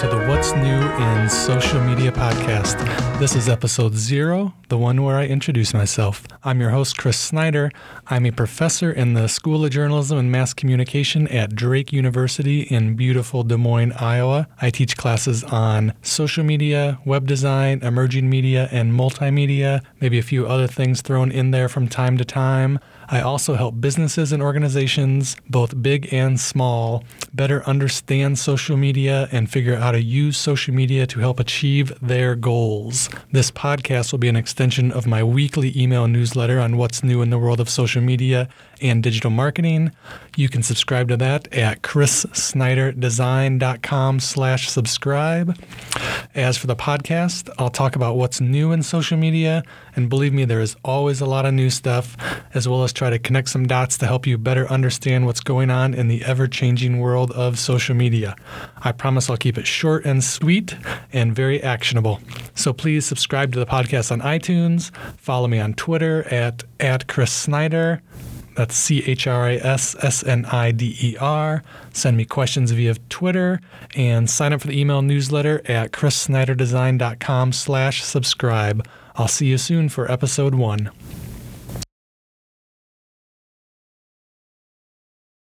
to the What's New in Social Media podcast. This is episode zero, the one where I introduce myself. I'm your host, Chris Snider. I'm a professor in the School of Journalism and Mass Communication at Drake University in beautiful Des Moines, Iowa. I teach classes on social media, web design, emerging media, and multimedia, maybe a few other things thrown in there from time to time. I also help businesses and organizations, both big and small, better understand social media and figure out how to use social media to help achieve their goals. This podcast will be an extension of my weekly email newsletter on what's new in the world of social media and digital marketing. You can subscribe to that at chrissniderdesign.com slash subscribe. As for the podcast, I'll talk about what's new in social media, and believe me, there is always a lot of new stuff, as well as try to connect some dots to help you better understand what's going on in the ever-changing world of social media. I promise I'll keep it short and sweet and very actionable. So please subscribe to the podcast on iTunes, follow me on Twitter at, at Chris Snider, that's C H R I S S N I D E R. Send me questions via Twitter and sign up for the email newsletter at chrissniderdesign.com slash subscribe. I'll see you soon for episode one.